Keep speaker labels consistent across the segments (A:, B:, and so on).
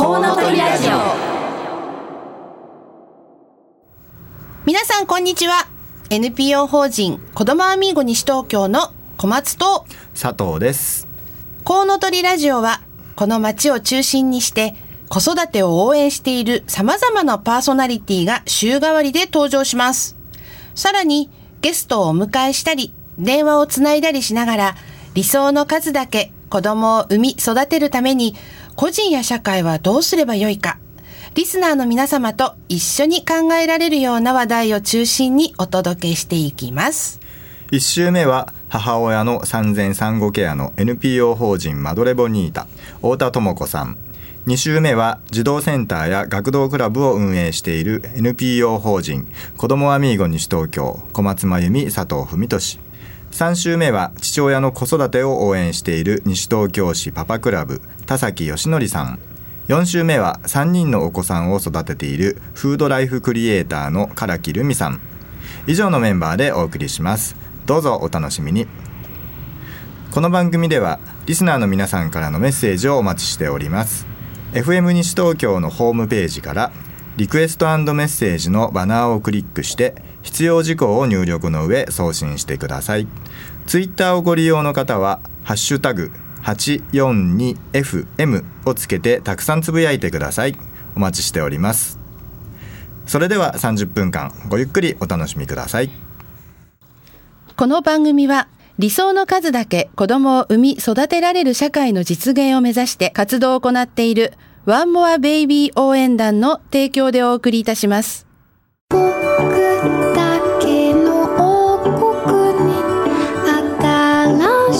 A: コウノトリラジオ。
B: 皆さんこんにちは。NPO 法人子どもアミーゴ西東京の小松と。
C: 佐藤です。
B: コウノトリラジオはこの街を中心にして子育てを応援している様々なパーソナリティが週替わりで登場します。さらにゲストをお迎えしたり電話をつないだりしながら理想の数だけ子供を産み育てるために個人や社会はどうすればよいか。リスナーの皆様と一緒に考えられるような話題を中心にお届けしていきます。
C: 1週目は母親の産前産後ケアの NPO 法人マドレボニータ太田智子さん。2週目は児童センターや学童クラブを運営している NPO 法人子どもアミーゴ西東京小松真由美佐藤文俊。3週目は父親の子育てを応援している西東京市パパクラブ田崎義則さん。4週目は3人のお子さんを育てているフードライフクリエイターの唐木留美さん。以上のメンバーでお送りします。どうぞお楽しみに。この番組ではリスナーの皆さんからのメッセージをお待ちしております。FM 西東京のホームページからリクエストメッセージのバナーをクリックして必要事項を入力の上送信してください。ツイッターをご利用の方はハッシュタグ 842FM をつけてたくさんつぶやいてください。お待ちしております。それでは30分間ごゆっくりお楽しみください。
B: この番組は理想の数だけ子供を産み育てられる社会の実現を目指して活動を行っているワンモアベイビー応援団の提供でお送りいたします。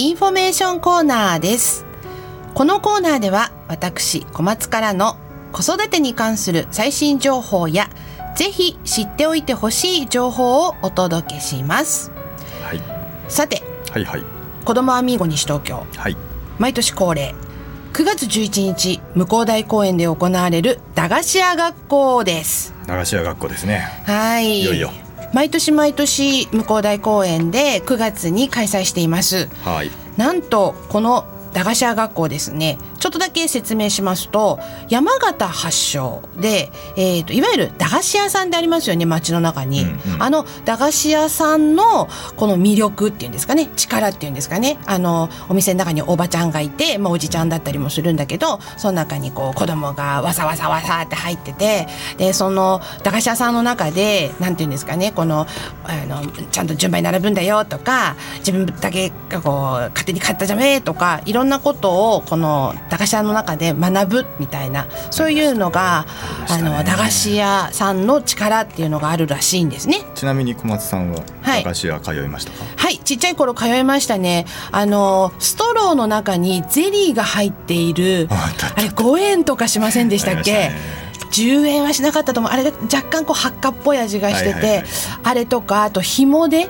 B: インフォメーションコーナーです。このコーナーでは私小松からの子育てに関する最新情報やぜひ知っておいてほしい情報をお届けします、はい、さて、はいはい、子供アミーゴ西東京、はい、毎年恒例9月11日向こう大公園で行われる駄菓子屋学校です。
C: 駄菓子屋学校ですね。
B: はい。
C: いよいよ
B: 毎年毎年向こう大公園で9月に開催しています。はい、なんとこの駄菓子屋学校ですねちょっとだけ説明しますと山形発祥で、えーと、いわゆる駄菓子屋さんでありますよね街の中に、うんうん、あの駄菓子屋さんのこの魅力っていうんですかね力っていうんですかねあのお店の中におばちゃんがいて、まあ、おじちゃんだったりもするんだけどその中にこう子供がわさわさわさって入っててでその駄菓子屋さんの中でなんていうんですかねこのあのちゃんと順番に並ぶんだよとか自分だけがこう勝手に買ったじゃめとかいろんなことをこの駄菓子屋の中で学ぶみたいなそういうのがあ、ね、の駄菓子屋さんの力っていうのがあるらしいんですね。
C: ちなみに小松さんは駄菓子屋通いましたか、
B: はい、はい、ちっちゃい頃通いましたね。あのストローの中にゼリーが入っているあれ5円とかしませんでしたっけ？10円はしなかったと思う。あれが若干こう発火っぽい味がしてて、はいはいはい、あれとかあと紐で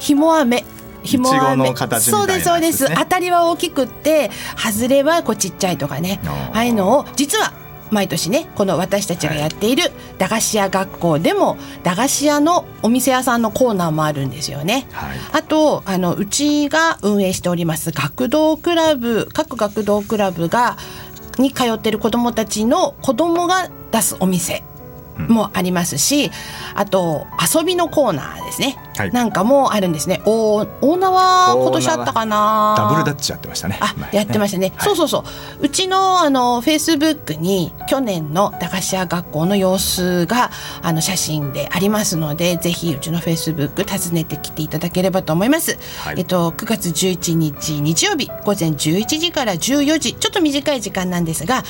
B: 紐飴
C: 紐の形
B: そうですそうです。当たりは大きくって外れはこうちっちゃいとかね。ああいうのを実は毎年ねこの私たちがやっている駄菓子屋学校でも駄菓子屋のお店屋さんのコーナーもあるんですよね。はい、あとあのうちが運営しております学童クラブ各学童クラブがに通ってる子どもたちの子どもが出すお店もありますし、あと遊びのコーナーですね、はい、なんかもあるんですね。大大縄。今年あったかな？
C: ダブルダッチやってましたね。
B: あ、やってましたね、はい、そうそうそう。うちのあのフェイスブックに去年の駄菓子屋学校の様子があの写真でありますのでぜひうちのフェイスブック訪ねてきていただければと思います、はい、えっと9月11日日曜日午前11時から14時。ちょっと短い時間なんですが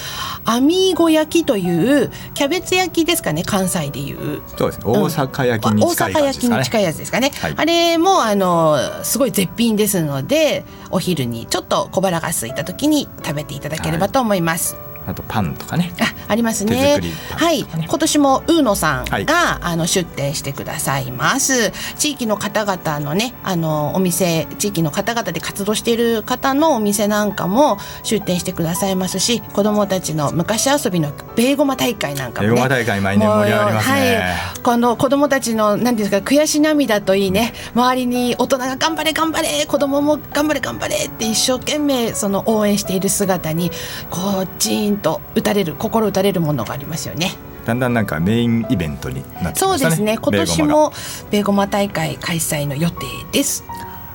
B: アミーゴ焼きというキャベツ焼きですかね関西でいう。
C: そうですね。大阪焼きに近い、ね、大阪
B: 焼きに近いやつですかね、はい、あれもあのすごい絶品ですのでお昼にちょっと小腹が空いた時に食べていただければと思います、はい
C: あとパンとかね。
B: あありますね、
C: ね、
B: はい。今年もウーノさんが、はい、あの出店してくださいます。地域の方々のねあのお店地域の方々で活動している方のお店なんかも出店してくださいますし子どもたちの昔遊びのベーゴマ大会なんかもね
C: ベーゴマ大会毎年盛り上がりますね、
B: はい、この子どもたちの何ですか悔し涙といいね周りに大人が頑張れ頑張れ子どもも頑張れ頑張れって一生懸命その応援している姿にこうジーンと打たれる心打たれるものがありますよね。
C: だんだんなんかメインイベントになって、ね、
B: そうですね。今年もベーゴマ大会開催の予定です。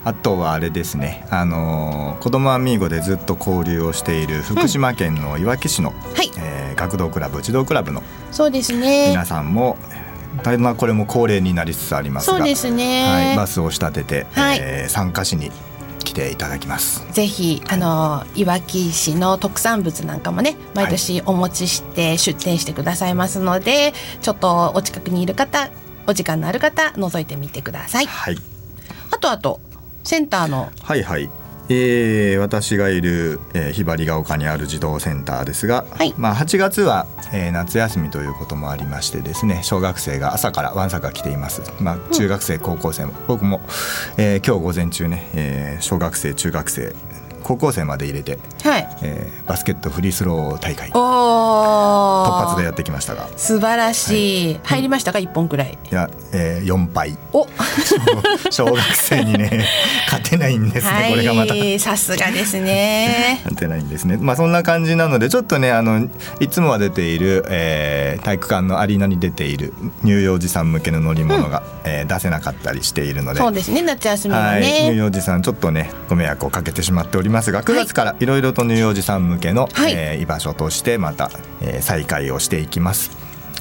C: あとはあれですね、あのー、子供アミーゴでずっと交流をしている福島県のいわき市の、うん、はい。えー、学童クラブ児童クラブの
B: そうですね。
C: 皆さんも大変これも恒例になりつつありますが
B: そうですね、
C: はい、バスを仕立てて、はい、えー、参加しに来ていただきます
B: ぜひあのいわき市の特産物なんかもね毎年お持ちして出店してくださいますので、はい、ちょっとお近くにいる方お時間のある方覗いてみてください。
C: はい、
B: あとあとセンターの
C: はいはいえー、私がいる、えー、ひばりが丘にある児童センターですが、はい、まあ、8月は、えー、夏休みということもありましてですね小学生が朝からわんさか来ています、まあ、中学生、高校生も僕も、えー、今日午前中ね、えー、小学生中学生高校生まで入れて、はい。えー、バスケットフリースロー大会。突発でやってきましたが。
B: 素晴らしい、はい、入りましたか？1本くらい。
C: いや、えー、4敗。お。小学生にね 勝てないんですね、はい、これがまた。
B: さすがですね。
C: 勝てないんですね。まあそんな感じなのでちょっとねあのいつもは出ている、えー、体育館のアリーナに出ている乳幼児さん向けの乗り物が、うん、えー、出せなかったりしているので。
B: そうですね。夏休みはね、はい、
C: 乳幼児さんちょっとねご迷惑をかけてしまっておりますますが9月からいろいろと乳幼児さん向けの、はい、えー、居場所としてまた、えー、再開をしていきます。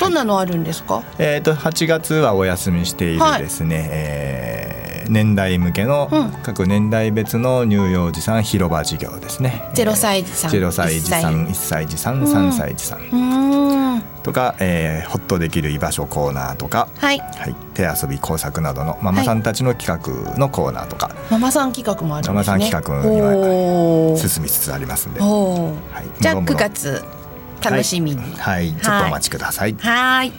B: どんなのあるんですか？
C: えっ、ー、と8月はお休みしているですね、はい、えー、年代向けの、うん、各年代別の乳幼児さん広場事業ですね。
B: ゼロ歳児さん、
C: ゼロ歳児さん、1歳。児さん、3歳児さん。とか、えー、ほっとできる居場所コーナーとか、はい、はい、手遊び工作などのママさんたちの企画のコーナーとか、はい、
B: ママさん企画もあるんですね。ママさん
C: 企画には進みつつありますんで、は
B: い、じゃあ9月楽しみに、
C: はい、はい、ちょっとお待ちください。
B: はい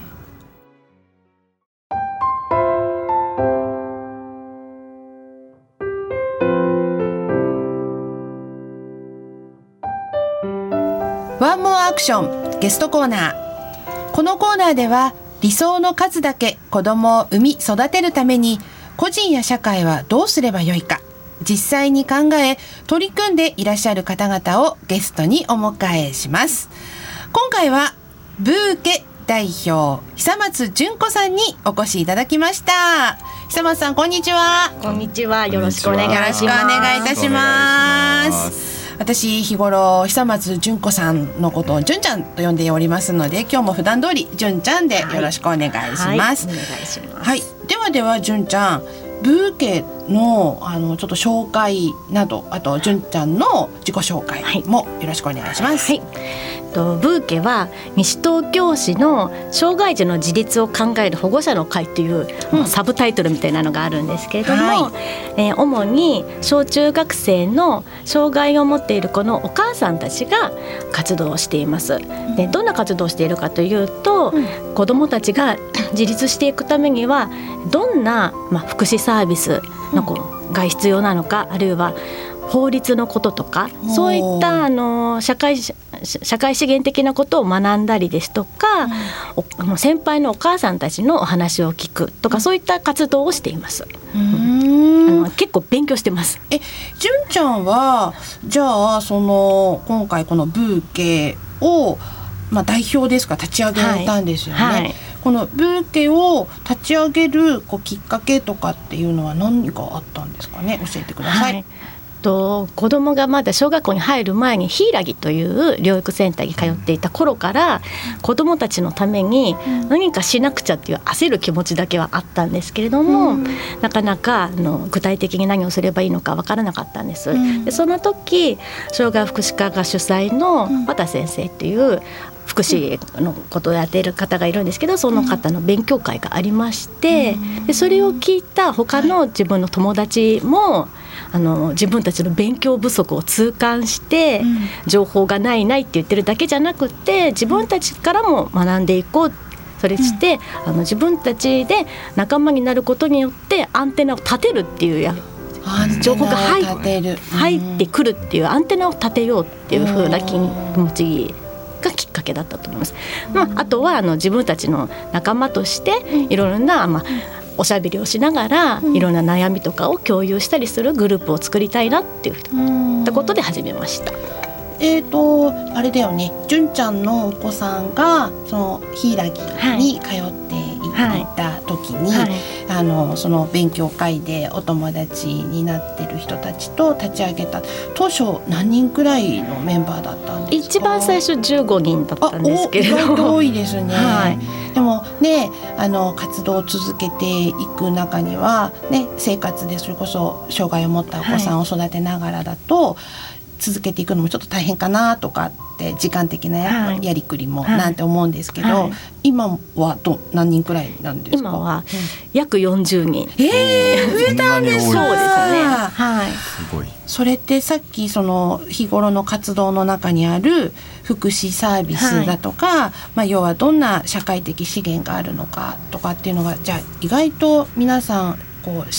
B: クションゲストコーナー。このコーナーでは理想の数だけ子供を産み育てるために個人や社会はどうすればよいか実際に考え取り組んでいらっしゃる方々をゲストにお迎えします。今回はブーケ代表久松純子さんにお越しいただきました。久松さんこんにちは。
A: こんにちは。よろしくお願いします。お
B: 願いいたします私日頃久松純子さんのことを純ちゃんと呼んでおりますので今日も普段通り純ちゃんでよろしくお願いします。はい、はい、お願いします。はい、ではでは純ちゃんブーケのあのちょっと紹介などあと純ちゃんの自己紹介もよろしくお願いします。はい、
A: とブーケは西東京市の障害児の自立を考える保護者の会という、うん、サブタイトルみたいなのがあるんですけれども、はい、えー、主に小中学生の障害を持っている子のお母さんたちが活動をしています。でどんな活動をしているかというと、うん、子どもたちが自立していくためにはどんな、まあ、福祉サービスの子が必要なのかあるいは法律のこととかそういったあの社会社会資源的なことを学んだりですとか、うん、先輩のお母さんたちのお話を聞くとか、そういった活動をしています。うん、あの結構勉強してます。
B: え、純ちゃんはじゃあその今回このブーケをまあ代表ですか？立ち上げたんですよね。はい。はいこのブーケを立ち上げるこうきっかけとかっていうのは何かあったんですかね？教えてください。はい。
A: と子供がまだ小学校に入る前に柊という療育センターに通っていた頃から子供たちのために何かしなくちゃっていう焦る気持ちだけはあったんですけれども、うん、なかなかあの具体的に何をすればいいのか分からなかったんです。でその時障害福祉課が主催の和田先生っていう福祉のことをやっている方がいるんですけどその方の勉強会がありましてでそれを聞いた他の自分の友達もあの自分たちの勉強不足を痛感して情報がないないって言ってるだけじゃなくて自分たちからも学んでいこう。それして、あの自分たちで仲間になることによってアンテナを立てるっていうや情報が入入ってくるっていうアンテナを立てようっていうふうな気持ちがきっかけだったと思います。まあ、あとはあの自分たちの仲間としていろいろな、まあ、おしゃべりをしながらいろんな悩みとかを共有したりするグループを作りたいなっていうことで始めました。
B: えーと、あれだよね。純ちゃんのお子さんがその柊に通っていた時に、はいはい、あのその勉強会でお友達になってる人たちと立ち上げた当初何人くらいのメンバーだったんです
A: 一番最初15人だったんですけれど
B: 多いですね、はい、でもねあの活動を続けていく中には、ね、生活でそれこそ障害を持ったお子さんを育てながらだと、続けていくのもちょっと大変かなとかって時間的なやりくりもなんて思うんですけど、はい。はい、今はど何人くらいなんです
A: か？今は約40人、
B: えー、増えたんです
A: そうですね。はい。
C: すごい。
B: それってさっきその日頃の活動の中にある福祉サービスだとか、はい、まあ、要はどんな社会的資源があるのかとかっていうのがじゃあ意外と皆さんこう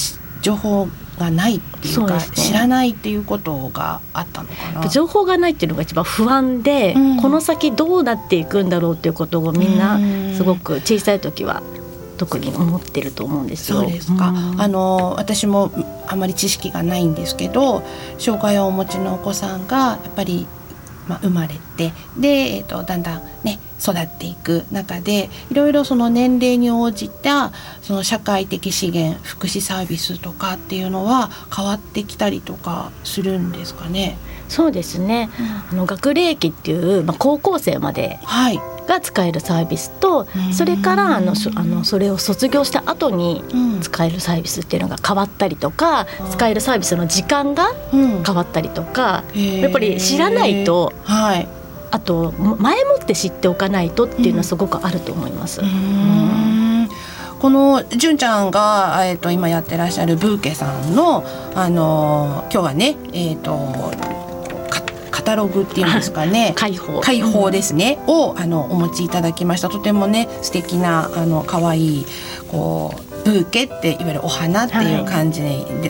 B: 情報がないっていうか、ね、知らないっていうことがあったのかな。
A: 情報がないっていうのが一番不安で、うん、この先どうなっていくんだろうっていうことをみんなすごく小さい時は特に思ってると思うんですよ。
B: そうですか。あの私もあまり知識がないんですけど、障害をお持ちのお子さんがやっぱりまあ、生まれてで、えーと、だんだんね育っていく中でいろいろその年齢に応じたその社会的資源福祉サービスとかっていうのは変わってきたりとかするんですかね？
A: そうですね、うん、あの学齢期っていう、まあ、高校生まで、はいが使えるサービスとそれからあのあのそれを卒業した後に使えるサービスっていうのが変わったりとか使えるサービスの時間が変わったりとかやっぱり知らないと、はい、あと前もって知っておかないとっていうのはすごくあると思います。
B: この純ちゃんが、えーと、今やってらっしゃるブーケさんの、あの今日はね、えーとタログっていうんですかね。
A: 解放。
B: 解放ですね、うん、をあのお持ちいただきました。とてもね素敵なあの可愛いこうブーケっていわゆるお花っていう感じ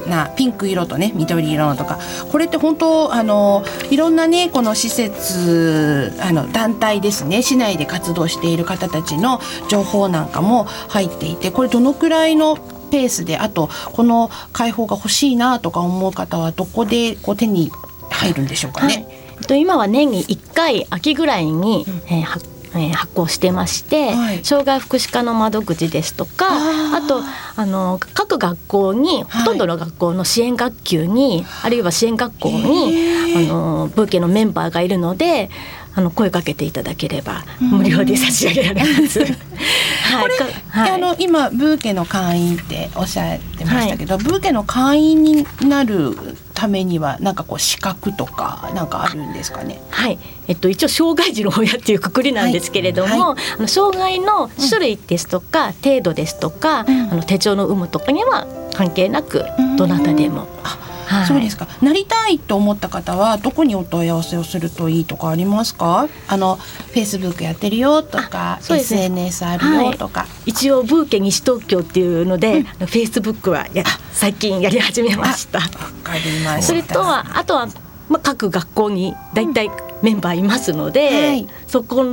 B: な、はい、ピンク色とね緑色のとか。これって本当あのいろんなねこの施設あの団体ですね。市内で活動している方たちの情報なんかも入っていてこれどのくらいのペースであとこの解放が欲しいなとか思う方はどこでこう手に入るんでしょうかね。はい
A: と今は年に1回秋ぐらいに、えー、発えー、発行してまして、はい、障害福祉課の窓口ですとかあとあの各学校に、ほとんどの学校の支援学級にあるいは支援学校にあのブーケのメンバーがいるのであの声かけていただければ無料で差し上げられます。はい、
B: はい、あの今ブーケの会員っておっしゃってましたけど、はい、ブーケの会員になるためにはなんかこう資格とかなんかあるんですかね？
A: はい、えっと一応障害児の親っていうくくりなんですけれども、はい。はい、あの障害の種類ですとか、うん、程度ですとか、うん、あの手帳の有無とかには関係なくどなたでも。
B: はい、そうですか。なりたいと思った方はどこにお問い合わせをするといいとかありますか？あのフェイスブックやってるよとか、ね、SNS あるよとか、はい、
A: 一応ブーケ西東京っていうので、うん、フェイスブックはや最近やり始めました。わ
B: かりました。
A: それとはあとはまあ各学校にだいたいメンバーいますので、はい、そこ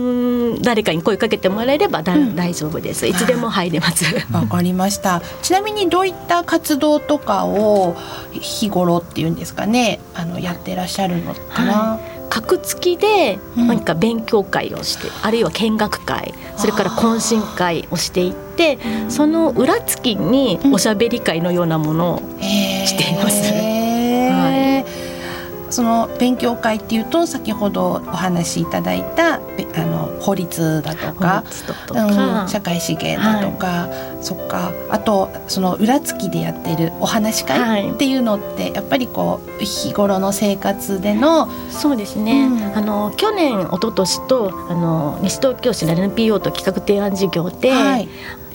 A: 誰かに声かけてもらえればだ、うん、大丈夫です。いつでも入れます。
B: わかりました。ちなみにどういった活動とかを日頃っていうんですかねあのやってらっしゃるのかな、はい。
A: 格付きで何か勉強会をして、うん、あるいは見学会それから懇親会をしていってその裏付きにおしゃべり会のようなものをしています。
B: その勉強会っていうと先ほどお話しいただいたあの法律だとかうん、社会資源だとか、はい、そっか。あとその裏付きでやってるお話し会っていうのって、はい、やっぱりこう日頃の生活での
A: そうですね、うん、あの去年一昨年とあの西東京市の NPO と企画提案事業で、はい、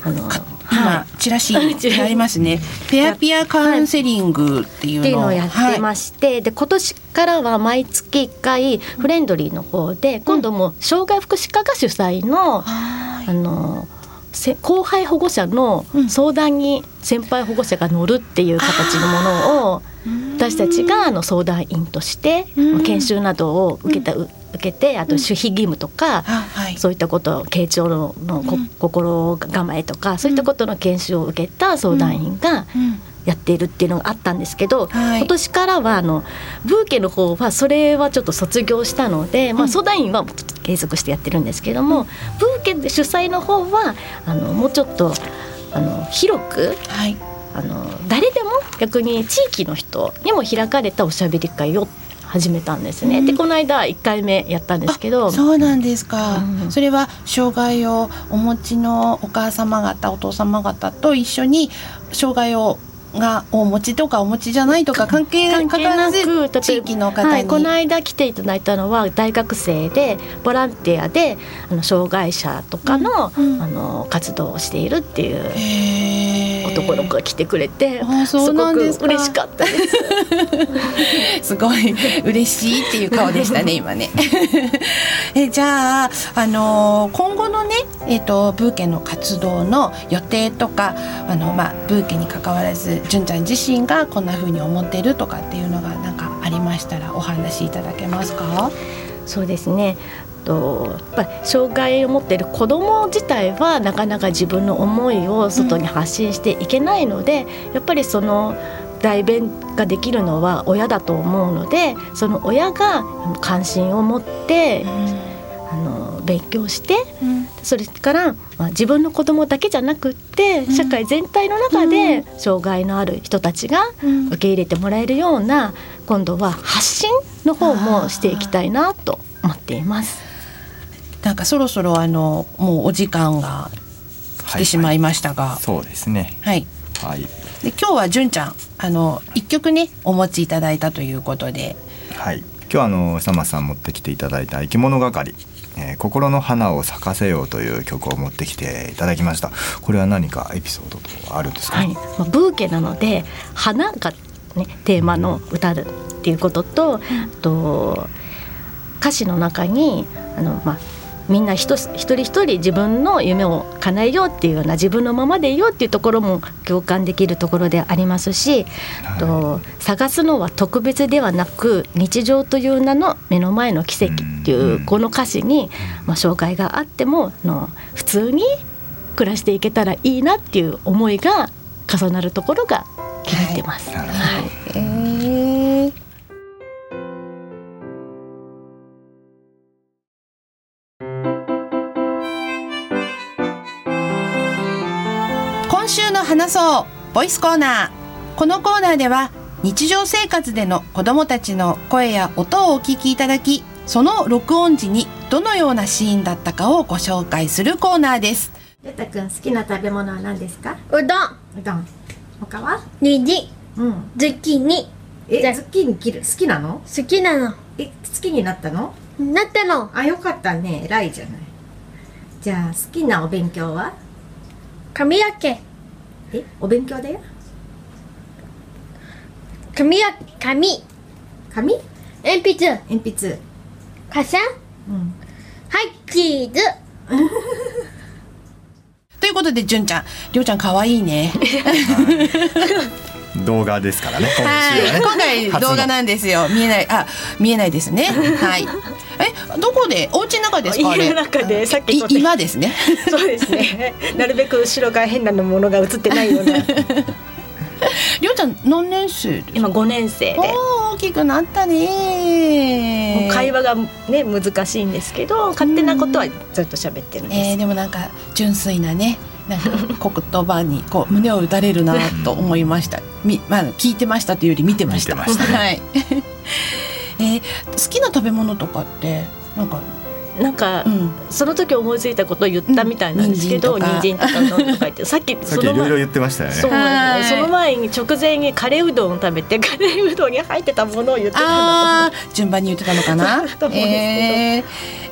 B: あの今、チラシ ありますね。ペアピアカウンセリングっていうの,、
A: をやってまして、はい、で今年からは毎月1回フレンドリーの方で、今度も障害福祉課が主催の、あの後輩保護者の相談に先輩保護者が乗るっていう形のものを私たちがあの相談員として研修などを受けた、受けてあと守秘義務とか、そういったこと傾聴のの、心構えとかそういったことの研修を受けた相談員がやっているっていうのがあったんですけど、今年からはあのブーケの方はそれはちょっと卒業したので、まあ、相談員は継続してやってるんですけども、ブーケ主催の方はあのもうちょっとあの広く、はい、あの誰でも逆に地域の人にも開かれたおしゃべり会を始めたんですね。うん、でこの間1回目やったんですけど
B: そうなんですか、うん、それは障害をお持ちのお母様方お父様方と一緒に障害をがお持ちとかお持ちじゃないとか関係関係なく地域の方に、はい、
A: この間来ていただいたのは大学生でボランティアであの障害者とかのうんうん、あの活動をしているっていう男の子が来てくれてすごく嬉しかったです。
B: すごい嬉しいっていう顔でしたね今ね。えじゃああの今後のねえっ、ー、とブーケの活動の予定とかあのまあブーケに関わらず純ちゃん自身がこんな風に思ってるとかっていうのがなんかありましたらお話しいただけますか？
A: そうですねとやっぱ障害を持っている子ども自体はなかなか自分の思いを外に発信していけないので、うん、やっぱりその代弁ができるのは親だと思うのでその親が関心を持って、うん、あの勉強して、うん、それから、まあ、自分の子供だけじゃなくって社会全体の中で障害のある人たちが受け入れてもらえるような今度は発信の方もしていきたいなと思っています。
B: なんかそろそろあのもうお時間が来てしまいましたが、はい
C: はい、そうですね。
B: はい。はい。で今日は純ちゃんあの一曲ねお持ちいただいたということで。
C: はい。今日はあの久松さん持ってきていただいた生き物係えー、心の花を咲かせようという曲を持ってきていただきましたこれは何かエピソードとあるんですか、はい、ま
A: あ、ブーケなので花がねテーマの歌っていうことと、うん、と歌詞の中にあのまあみんな一人一人自分の夢を叶えようっていうような自分のままでいようっていうところも共感できるところでありますし、はい、と探すのは特別ではなく日常という名の目の前の奇跡っていうこの歌詞に、まあ、障害があってもの普通に暮らしていけたらいいなっていう思いが重なるところが気に入ってます。はい、はい
B: 話そうボイスコーナーこのコーナーでは日常生活での子どもたちの声や音をお聞きいただきその録音時にどのようなシーンだったかをご紹介するコーナーです。
A: ゆうたくん好きな食べ物は何ですか？
D: うどん。う
A: どん。他は
D: にじうん。ズッキーニ。
A: えズッキーニ切る？好きなの？
D: 好きなの。
A: え好きになったの？
D: なったの。
A: あよかったね。偉いじゃない。じゃあ好きなお勉強は？
D: 髪の毛
A: えお勉強だよ
D: 紙や紙
A: 紙
D: 鉛筆。
A: 鉛筆。
D: 傘うん。はいチーズ。
B: ということで純ちゃん。りょうちゃん可愛いね。
C: 動画ですからね今
B: 週はね、今回動画なんですよ。見えない。あ見えないですね。はいえどこで？お家の中ですか
A: 家の中でさっき
B: 今ですね。
A: そうですね。なるべく後ろが変なものが映ってないような。
B: りょうちゃん何年生
A: 今五年生で。
B: 大きくなったね。
A: 会話がね難しいんですけど勝手なことはずっと喋ってるんです、
B: えー、でもなんか純粋なねなんか言葉にこう胸を打たれるなと思いました。みまあ聞いてましたというより見てました。
C: したね、
B: はい。えー、好きな食べ物とかってなんか
A: なんか、うん、その時思いついたことを言ったみたいなんですけど、うん、人参とか。とか言ってさっき
C: そのいろいろ言ってましたよね。
A: そうなんです。ねその前に直前にカレーうどんを食べてカレーうどんに入ってたものを言ってた
B: 順番に言ってたのかな？えー、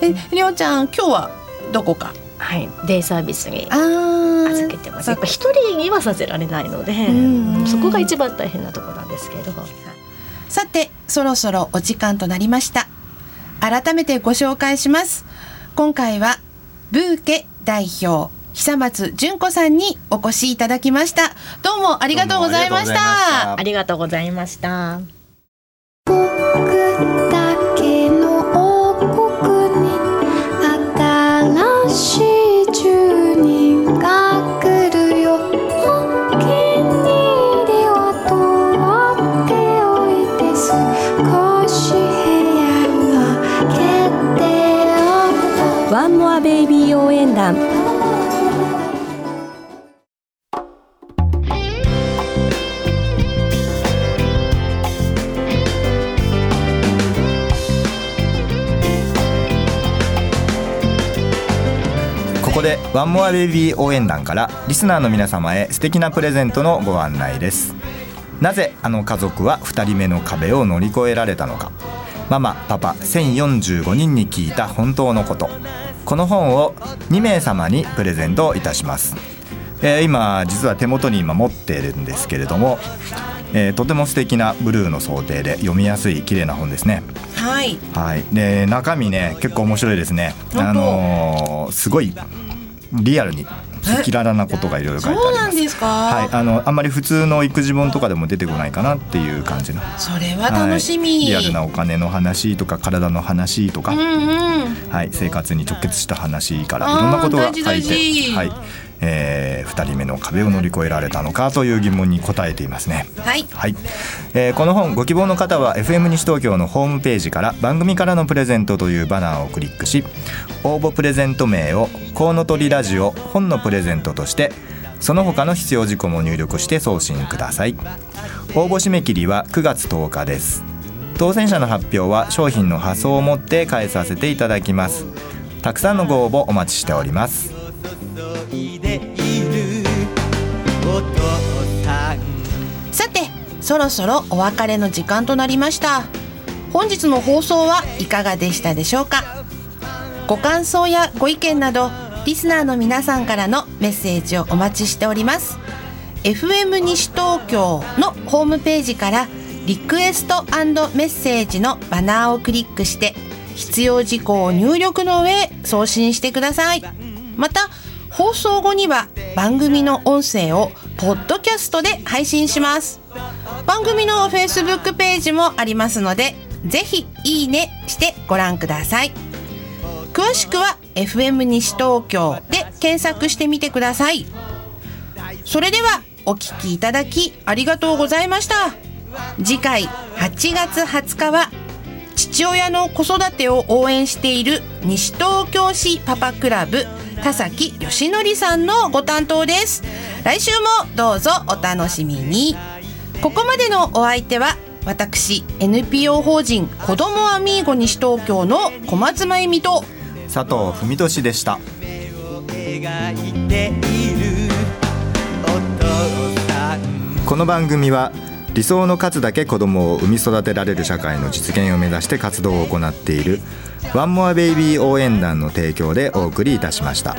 B: えりょうちゃん今日はどこか？
A: はいデイサービスに預けてます。やっぱ一人にはさせられないのでそこが一番大変なところなんですけど
B: さてそろそろお時間となりました。改めてご紹介します。今回はブーケ代表久松純子さんにお越しいただきました。どうもありがとうございました。
A: ありがとうございました
C: ここでワンモアベビー応援団からリスナーの皆様へ素敵なプレゼントのご案内です。なぜあの家族は2人目の壁を乗り越えられたのか。ママパパ1045人に聞いた本当のこと。この本を2名様にプレゼントいたします、えー、今実は手元に今持っているんですけれども、えー、とても素敵なブルーの想定で読みやすい綺麗な本ですね。
B: はい、
C: はい、で中身ね結構面白いですね。あのー、すごいリアルに赤裸々なことがいろいろ書いてあります。そうなんですか？はい、あのあんまり普通の育児本とかでも出てこないかなっていう感じの。
B: それは楽しみ、
C: はい、リアルなお金の話とか体の話とか、うんうん、はい、生活に直結した話からいろんなことが書いて、はい。えー、2人目の壁を乗り越えられたのかという疑問に答えていますね。
B: はい、
C: はい。えー、この本ご希望の方は FM 西東京のホームページから番組からのプレゼントというバナーをクリックし応募プレゼント名を「コウノトリラジオ本のプレゼント」としてその他の必要事項も入力して送信ください。応募締め切りは9月10日です。当選者の発表は商品の発送をもって返させていただきます。たくさんのご応募お待ちしておりますている
B: さてそろそろお別れの時間となりました。本日の放送はいかがでしたでしょうか？ご感想やご意見などリスナーの皆さんからのメッセージをお待ちしております。FM 西東京のホームページからリクエストメッセージのバナーをクリックして必要事項を入力の上送信してください。また放送後には番組の音声をポッドキャストで配信します。番組の Facebook ページもありますのでぜひいいねしてご覧ください。詳しくは FM 西東京で検索してみてください。それではお聞きいただきありがとうございました。次回8月20日は父親の子育てを応援している西東京市パパクラブ。田崎義則さんのご担当です。来週もどうぞお楽しみに。ここまでのお相手は私 NPO 法人子どもアミーゴ西東京の小松真由美と
C: 佐藤文俊でした。この番組は理想の数だけ子供を産み育てられる社会の実現を目指して活動を行っているワンモアベイビー応援団の提供でお送りいたしました。